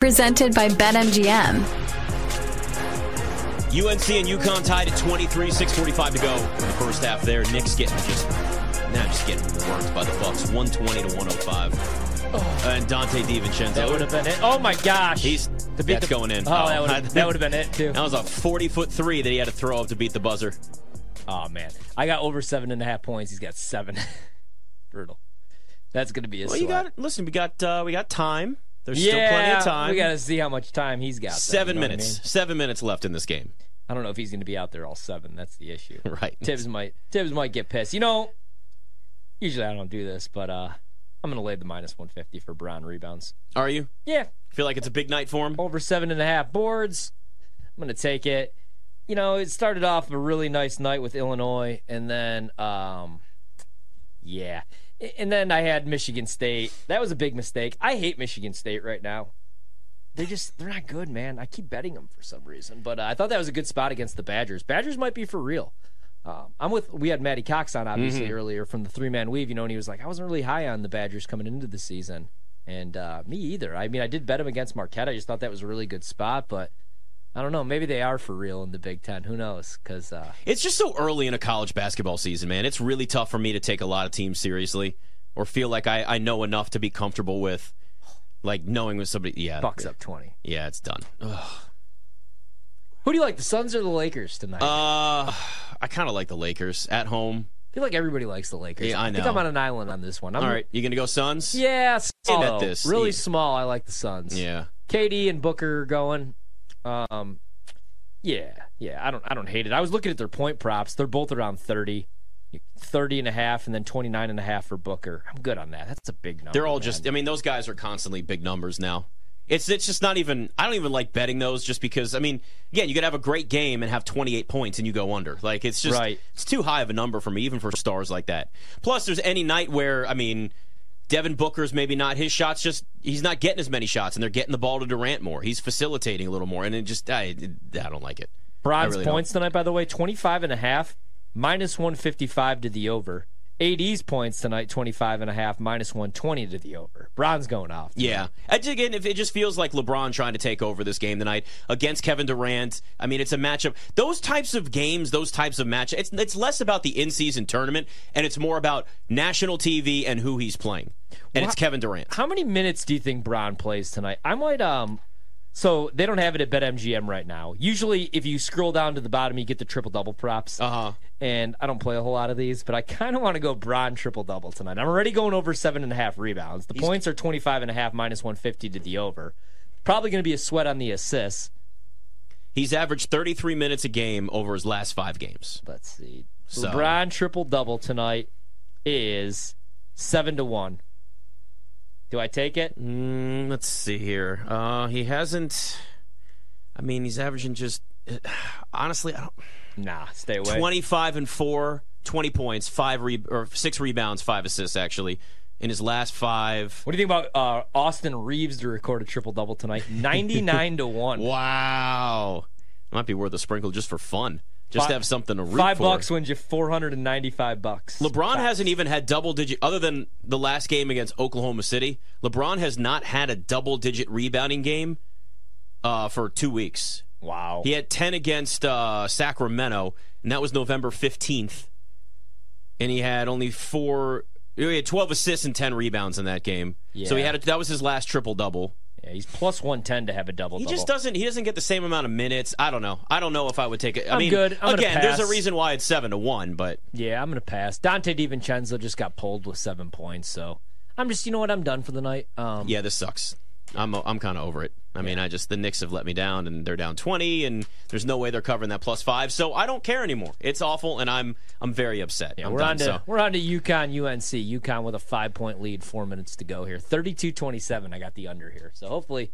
Presented by BetMGM. UNC and UConn tied at 23, 6:45 to go in the first half. There, Nick's getting just now just getting worked by the Bucks, 120 to 105. Oh. And Donte DiVincenzo. That would have been it. Oh my gosh! He's to beat that's the, going in. Oh, that would have, that would have been it too. That was a 40 foot three that he had to throw up to beat the buzzer. Oh man, I got over seven and a half points. He's got seven. Brutal. That's going to be a. Well, you sweat. got listen. We got uh, we got time. There's yeah, still plenty of time. We got to see how much time he's got. though, Seven you know what I minutes. mean? Seven minutes left in this game. I don't know if he's going to be out there all seven. That's the issue. Right. Thibs might Thibs might get pissed. You know, usually I don't do this, but uh, I'm going to lay the minus 150 for Brown rebounds. Are you? Yeah, Feel like it's a big night for him? over seven and a half boards. I'm going to take it. You know, it started off a really nice night with Illinois, and then, um, yeah, and then I had Michigan State. That was a big mistake. I hate Michigan State right now. They just they're not good, man. I keep betting them for some reason, but uh, I thought that was a good spot against the Badgers. Badgers might be for real. Um, I'm with. We had Matty Cox on obviously earlier from the three man weave, you know, and he was like, I wasn't really high on the Badgers coming into the season, and uh, me either. I mean, I did bet him against Marquette. I just thought that was a really good spot, but I don't know. Maybe they are for real in the Big Ten. Who knows? Because uh, It's just so early in a college basketball season, man. It's really tough for me to take a lot of teams seriously or feel like I, I know enough to be comfortable with, like knowing with somebody. Yeah, Bucks up twenty. Yeah, it's done. Ugh. Who do you like, the Suns or the Lakers tonight? Uh, I kind of like the Lakers at home. I feel like everybody likes the Lakers. Yeah, I think know. I'm on an island on this one. I'm, All right, you gonna go Suns? Yeah, small. Really Yeah. small. I like the Suns. Yeah. KD and Booker going. Um, yeah, yeah. I don't, I don't hate it. I was looking at their point props. They're both around 30, 30 and a half, and then 29 and a half for Booker. I'm good on that. That's a big number. They're all man. just. I mean, those guys are constantly big numbers now. It's it's just not even. I don't even like betting those just because. I mean, again, you could have a great game and have 28 points and you go under. Like it's just. Right. It's too high of a number for me, even for stars like that. Plus, there's any night where I mean. Devin Booker's maybe not his shots. Just he's not getting as many shots, and they're getting the ball to Durant more. He's facilitating a little more, and it just I, I don't like it. Bron's really don't. points tonight, by the way, 25 and a half, minus 155 to the over. AD's points tonight, 25 and a half, minus 120 to the over. Bron's going off. Yeah. I Again, if it just feels like LeBron trying to take over this game tonight against Kevin Durant. I mean, it's a matchup. Those types of games, those types of match, it's it's less about the in-season tournament and it's more about national TV and who he's playing. And it's Kevin Durant. How many minutes do you think Bron plays tonight? I might um so they don't have it at BetMGM right now. Usually if you scroll down to the bottom you get the triple double props. Uh-huh. And I don't play a whole lot of these, but I kind of want to go Bron triple double tonight. I'm already going over seven and a half rebounds. The points are 25 and a half minus 150 to the over. Probably going to be a sweat on the assists. He's averaged 33 minutes a game over his last 5 games. Let's see. So- LeBron triple double tonight is seven to one. Do I take it? Mm, let's see here. Uh, he hasn't I mean, he's averaging just honestly, I don't Nah, stay away. 25 and 4, 20 points, 5 re- or 6 rebounds, 5 assists actually in his last 5. What do you think about uh, Austin Reaves to record a triple double tonight? Ninety nine to one. Wow. Might be worth a sprinkle just for fun. Just to have something to root Five for. bucks wins you four hundred and ninety five bucks. LeBron Facts. hasn't even had double digit other than the last game against Oklahoma City. LeBron has not had a double digit rebounding game uh, for 2 weeks. Wow. He had 10 against uh, Sacramento, and that was November 15th. And he had only four. He had 12 assists and 10 rebounds in that game. So he had a, that was his last triple double. Yeah, he's plus one ten to have a double He just doesn't. He doesn't get the same amount of minutes. I don't know. I don't know if I would take it. I I'm mean, good. I'm again, there's a reason why it's seven to one. But Yeah, I'm gonna pass. Donte DiVincenzo just got pulled with seven points, so I'm just you know what I'm done for the night. Um, yeah, this sucks. I'm I'm kind of over it. I mean, I just the Knicks have let me down, and they're down 20, and there's no way they're covering that plus five. So I don't care anymore. It's awful, and I'm I'm very upset. Yeah, I'm we're done. on to so. we're on to UConn UNC. UConn with a five point lead, four minutes to go here. 32-27. I got the under here, so hopefully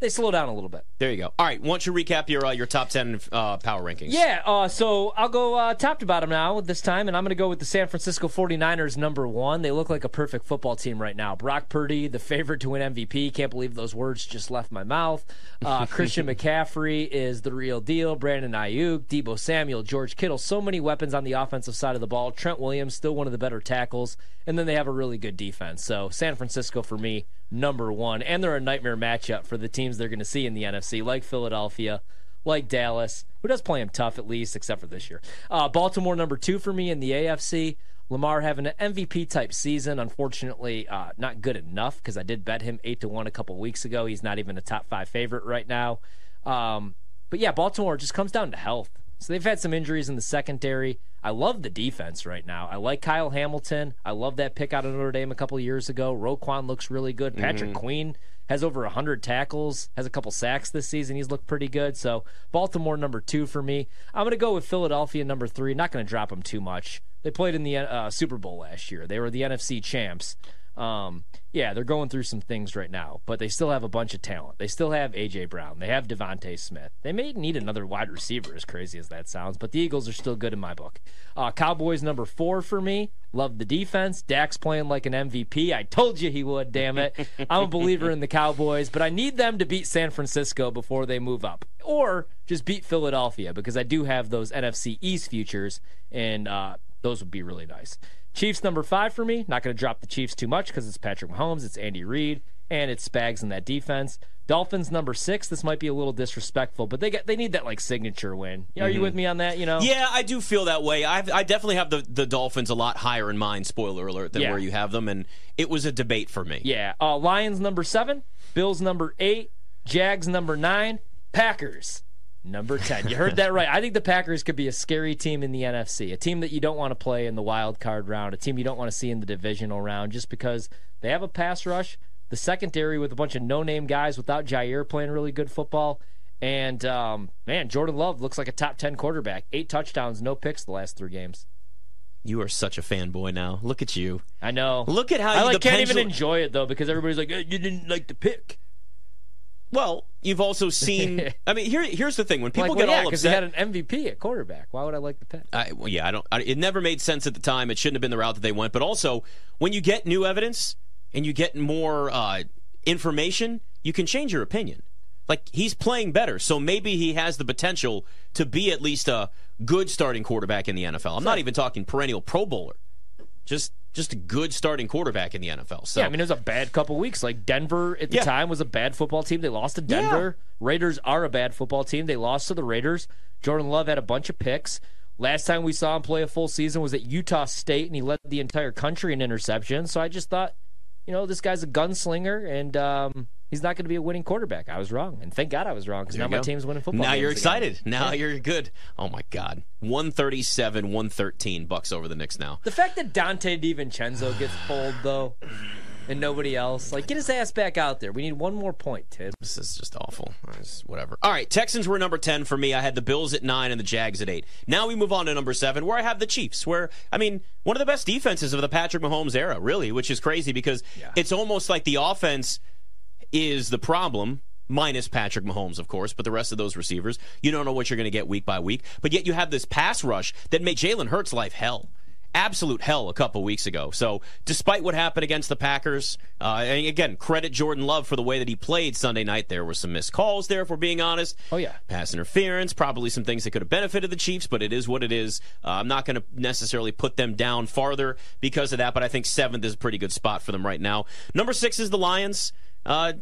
they slow down a little bit. There you go. All right, why don't you recap your uh, your top 10 uh, power rankings? Yeah, uh, so I'll go uh, top to bottom now this time, and I'm going to go with the San Francisco 49ers number one. They look like a perfect football team right now. Brock Purdy, the favorite to win MVP. Can't believe those words just left my mouth. Uh, Christian McCaffrey is the real deal. Brandon Aiyuk, Deebo Samuel, George Kittle. So many weapons on the offensive side of the ball. Trent Williams, still one of the better tackles. And then they have a really good defense. So San Francisco, for me, number one, and they're a nightmare matchup for the teams they're going to see in the NFC, like Philadelphia, like Dallas, who does play them tough at least, except for this year. Uh, Baltimore number two for me in the AFC. Lamar having an MVP type season. Unfortunately, uh, not good enough because I did bet him eight to one a couple weeks ago. He's not even a top five favorite right now. Um, but yeah, Baltimore just comes down to health. So they've had some injuries in the secondary. I love the defense right now. I like Kyle Hamilton. I love that pick out of Notre Dame a couple years ago. Roquan looks really good. Patrick mm-hmm. Queen has over 100 tackles, has a couple sacks this season. He's looked pretty good. So Baltimore number two for me. I'm going to go with Philadelphia number three. Not going to drop them too much. They played in the uh, Super Bowl last year. They were the NFC champs. Um, yeah, they're going through some things right now, but they still have a bunch of talent. They still have AJ Brown. They have DeVonta Smith. They may need another wide receiver, as crazy as that sounds, but the Eagles are still good in my book. Uh, Cowboys number four for me. Love the defense. Dak's playing like an MVP. I told you he would. Damn it! I'm a believer in the Cowboys, but I need them to beat San Francisco before they move up, or just beat Philadelphia because I do have those NFC East futures, and uh, those would be really nice. Chiefs number five for me. Not going to drop the Chiefs too much because it's Patrick Mahomes, it's Andy Reid, and it's Spags in that defense. Dolphins number six. This might be a little disrespectful, but they get they need that like signature win. Are mm-hmm. you with me on that? You know? Yeah, I do feel that way. I've, i definitely have the, the Dolphins a lot higher in mind. Spoiler alert than yeah. where you have them, and it was a debate for me. Yeah. Uh, Lions number seven, Bills number eight, Jags number nine, Packers Number 10. You heard that right. I think the Packers could be a scary team in the NFC, a team that you don't want to play in the wild card round, a team you don't want to see in the divisional round just because they have a pass rush, the secondary with a bunch of no name guys without Jaire playing really good football. And, um, man, Jordan Love looks like a top 10 quarterback. Eight touchdowns, no picks the last three games. You are such a fanboy now. Look at you. I know. Look at how I like, can't even enjoy it, though, because everybody's like, hey, you didn't like the pick. Well, you've also seen. I mean, here, here's the thing: when people like, well, get yeah, all upset, he had an MVP at quarterback. Why would I like the pick? I, well, yeah, I don't. I, it never made sense at the time. It shouldn't have been the route that they went. But also, when you get new evidence and you get more uh, information, you can change your opinion. Like he's playing better, so maybe he has the potential to be at least a good starting quarterback in the NFL. I'm not even talking perennial Pro Bowler. Just just a good starting quarterback in the NFL. So yeah, I mean it was a bad couple weeks. Like Denver at the yeah. time was a bad football team. They lost to Denver. Yeah. Raiders are a bad football team. They lost to the Raiders. Jordan Love had a bunch of picks. Last time we saw him play a full season was at Utah State, and he led the entire country in interceptions. So I just thought, you know, this guy's a gunslinger, and um, he's not going to be a winning quarterback. I was wrong, and thank God I was wrong because now my team's winning football. Now you're excited. Again. Now yeah. you're good. Oh my God, one thirty seven, one thirteen bucks over the Knicks now. The fact that Donte DiVincenzo gets pulled though. And nobody else. Like, get his ass back out there. We need one more point, Tim. This is just awful. whatever. All right, Texans were number 10 for me. I had the Bills at 9 and the Jags at 8. Now we move on to number 7, where I have the Chiefs, where, I mean, one of the best defenses of the Patrick Mahomes era, really, which is crazy because yeah. it's almost like the offense – is the problem minus Patrick Mahomes, of course, but the rest of those receivers, you don't know what you're going to get week by week. But yet you have this pass rush that made Jalen Hurts' life hell. Absolute hell a couple weeks ago. So, despite what happened against the Packers, uh, and again, credit Jordan Love for the way that he played Sunday night. There were some missed calls there, if we're being honest. Oh, yeah. Pass interference, probably some things that could have benefited the Chiefs, but it is what it is. Uh, I'm not going to necessarily put them down farther because of that, but I think seventh is a pretty good spot for them right now. Number six is the Lions. Uh,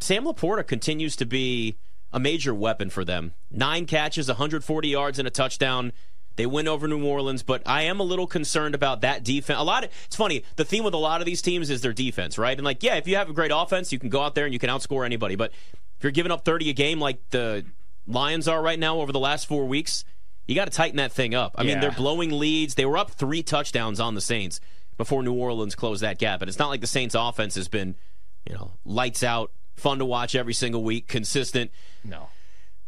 Sam LaPorta continues to be a major weapon for them. Nine catches, 140 yards, and a touchdown. They win over New Orleans, but I am a little concerned about that defense. A lot of it's funny. The theme with a lot of these teams is their defense, right? And like, yeah, if you have a great offense, you can go out there and you can outscore anybody. But if you're giving up 30 a game like the Lions are right now over the last four weeks, you got to tighten that thing up. I yeah. mean, they're blowing leads. They were up three touchdowns on the Saints before New Orleans closed that gap, and it's not like the Saints' offense has been, you know, lights out fun to watch every single week, consistent. No.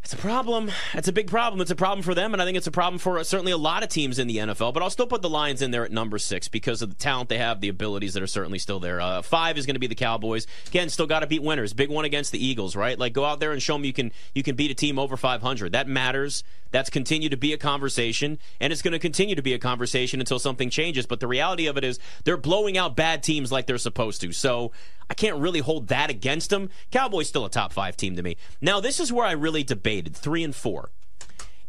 It's a problem. It's a big problem. It's a problem for them, and I think it's a problem for certainly a lot of teams in the NFL. But I'll still put the Lions in there at number six because of the talent they have, the abilities that are certainly still there. Uh, five is going to be the Cowboys. Again, still got to beat winners. Big one against the Eagles, right? Like go out there and show them you can you can beat a team over 500. That matters. That's continued to be a conversation, and it's going to continue to be a conversation until something changes. But the reality of it is they're blowing out bad teams like they're supposed to. So I can't really hold that against them. Cowboys still a top five team to me. Now, this is where I really debated three and four.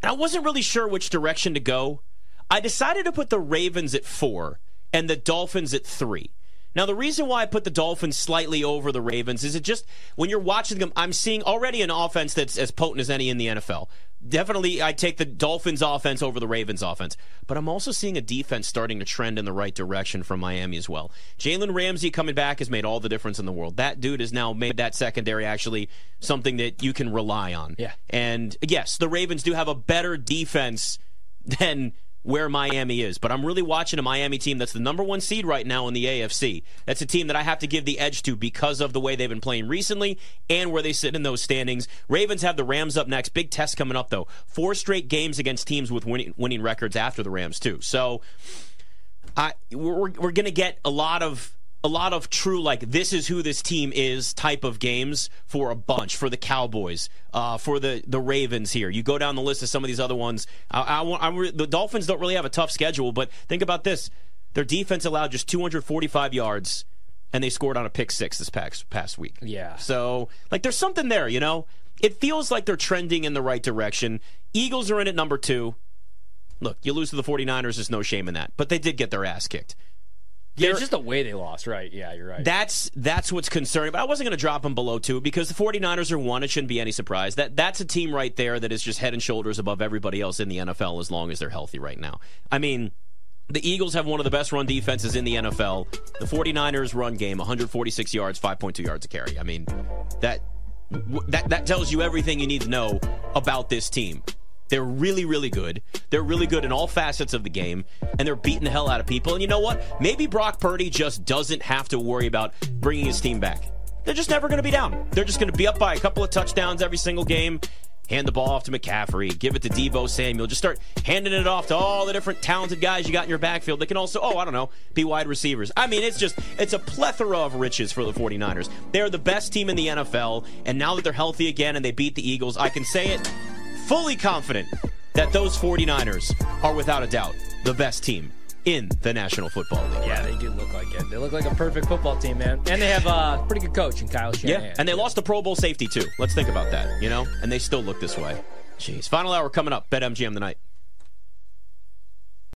And I wasn't really sure which direction to go. I decided to put the Ravens at four and the Dolphins at three. Now, the reason why I put the Dolphins slightly over the Ravens is it just when you're watching them, I'm seeing already an offense that's as potent as any in the NFL. Definitely, I take the Dolphins' offense over the Ravens' offense, but I'm also seeing a defense starting to trend in the right direction from Miami as well. Jalen Ramsey coming back has made all the difference in the world. That dude has now made that secondary actually something that you can rely on. Yeah. And yes, the Ravens do have a better defense than where Miami is. But I'm really watching a Miami team that's the number one seed right now in the AFC. That's a team that I have to give the edge to because of the way they've been playing recently and where they sit in those standings. Ravens have the Rams up next. Big test coming up, though. Four straight games against teams with winning, winning records after the Rams, too. So I, we're, we're going to get a lot of a lot of true like this is who this team is type of games for a bunch for the Cowboys, uh, for the the Ravens here. You go down the list of some of these other ones. I, I I, the Dolphins don't really have a tough schedule, but think about this: their defense allowed just 245 yards, and they scored on a pick six this past past week. Yeah. So like there's something there, you know. It feels like they're trending in the right direction. Eagles are in at number two. Look, you lose to the 49ers, there's no shame in that. But they did get their ass kicked. Yeah, it's just the way they lost, right? Yeah, you're right. That's that's what's concerning. But I wasn't going to drop them below two because the 49ers are one. It shouldn't be any surprise. That that's a team right there that is just head and shoulders above everybody else in the NFL as long as they're healthy right now. I mean, the Eagles have one of the best run defenses in the NFL. The 49ers run game 146 yards, 5.2 yards a carry. I mean, that that that tells you everything you need to know about this team. They're really, really good. They're really good in all facets of the game, and they're beating the hell out of people. And you know what? Maybe Brock Purdy just doesn't have to worry about bringing his team back. They're just never going to be down. They're just going to be up by a couple of touchdowns every single game. Hand the ball off to McCaffrey. Give it to Deebo Samuel. Just start handing it off to all the different talented guys you got in your backfield. They can also, oh, I don't know, be wide receivers. I mean, it's just, it's a plethora of riches for the 49ers. They're the best team in the NFL, and now that they're healthy again and they beat the Eagles, I can say it fully confident that those 49ers are without a doubt the best team in the National Football League. Yeah, they do look like it. They look like a perfect football team, man. And they have a pretty good coach in Kyle Shanahan. Yeah, and they lost the Pro Bowl safety too. Let's think about that, you know? And they still look this way. Jeez. Final hour coming up. Bet MGM tonight.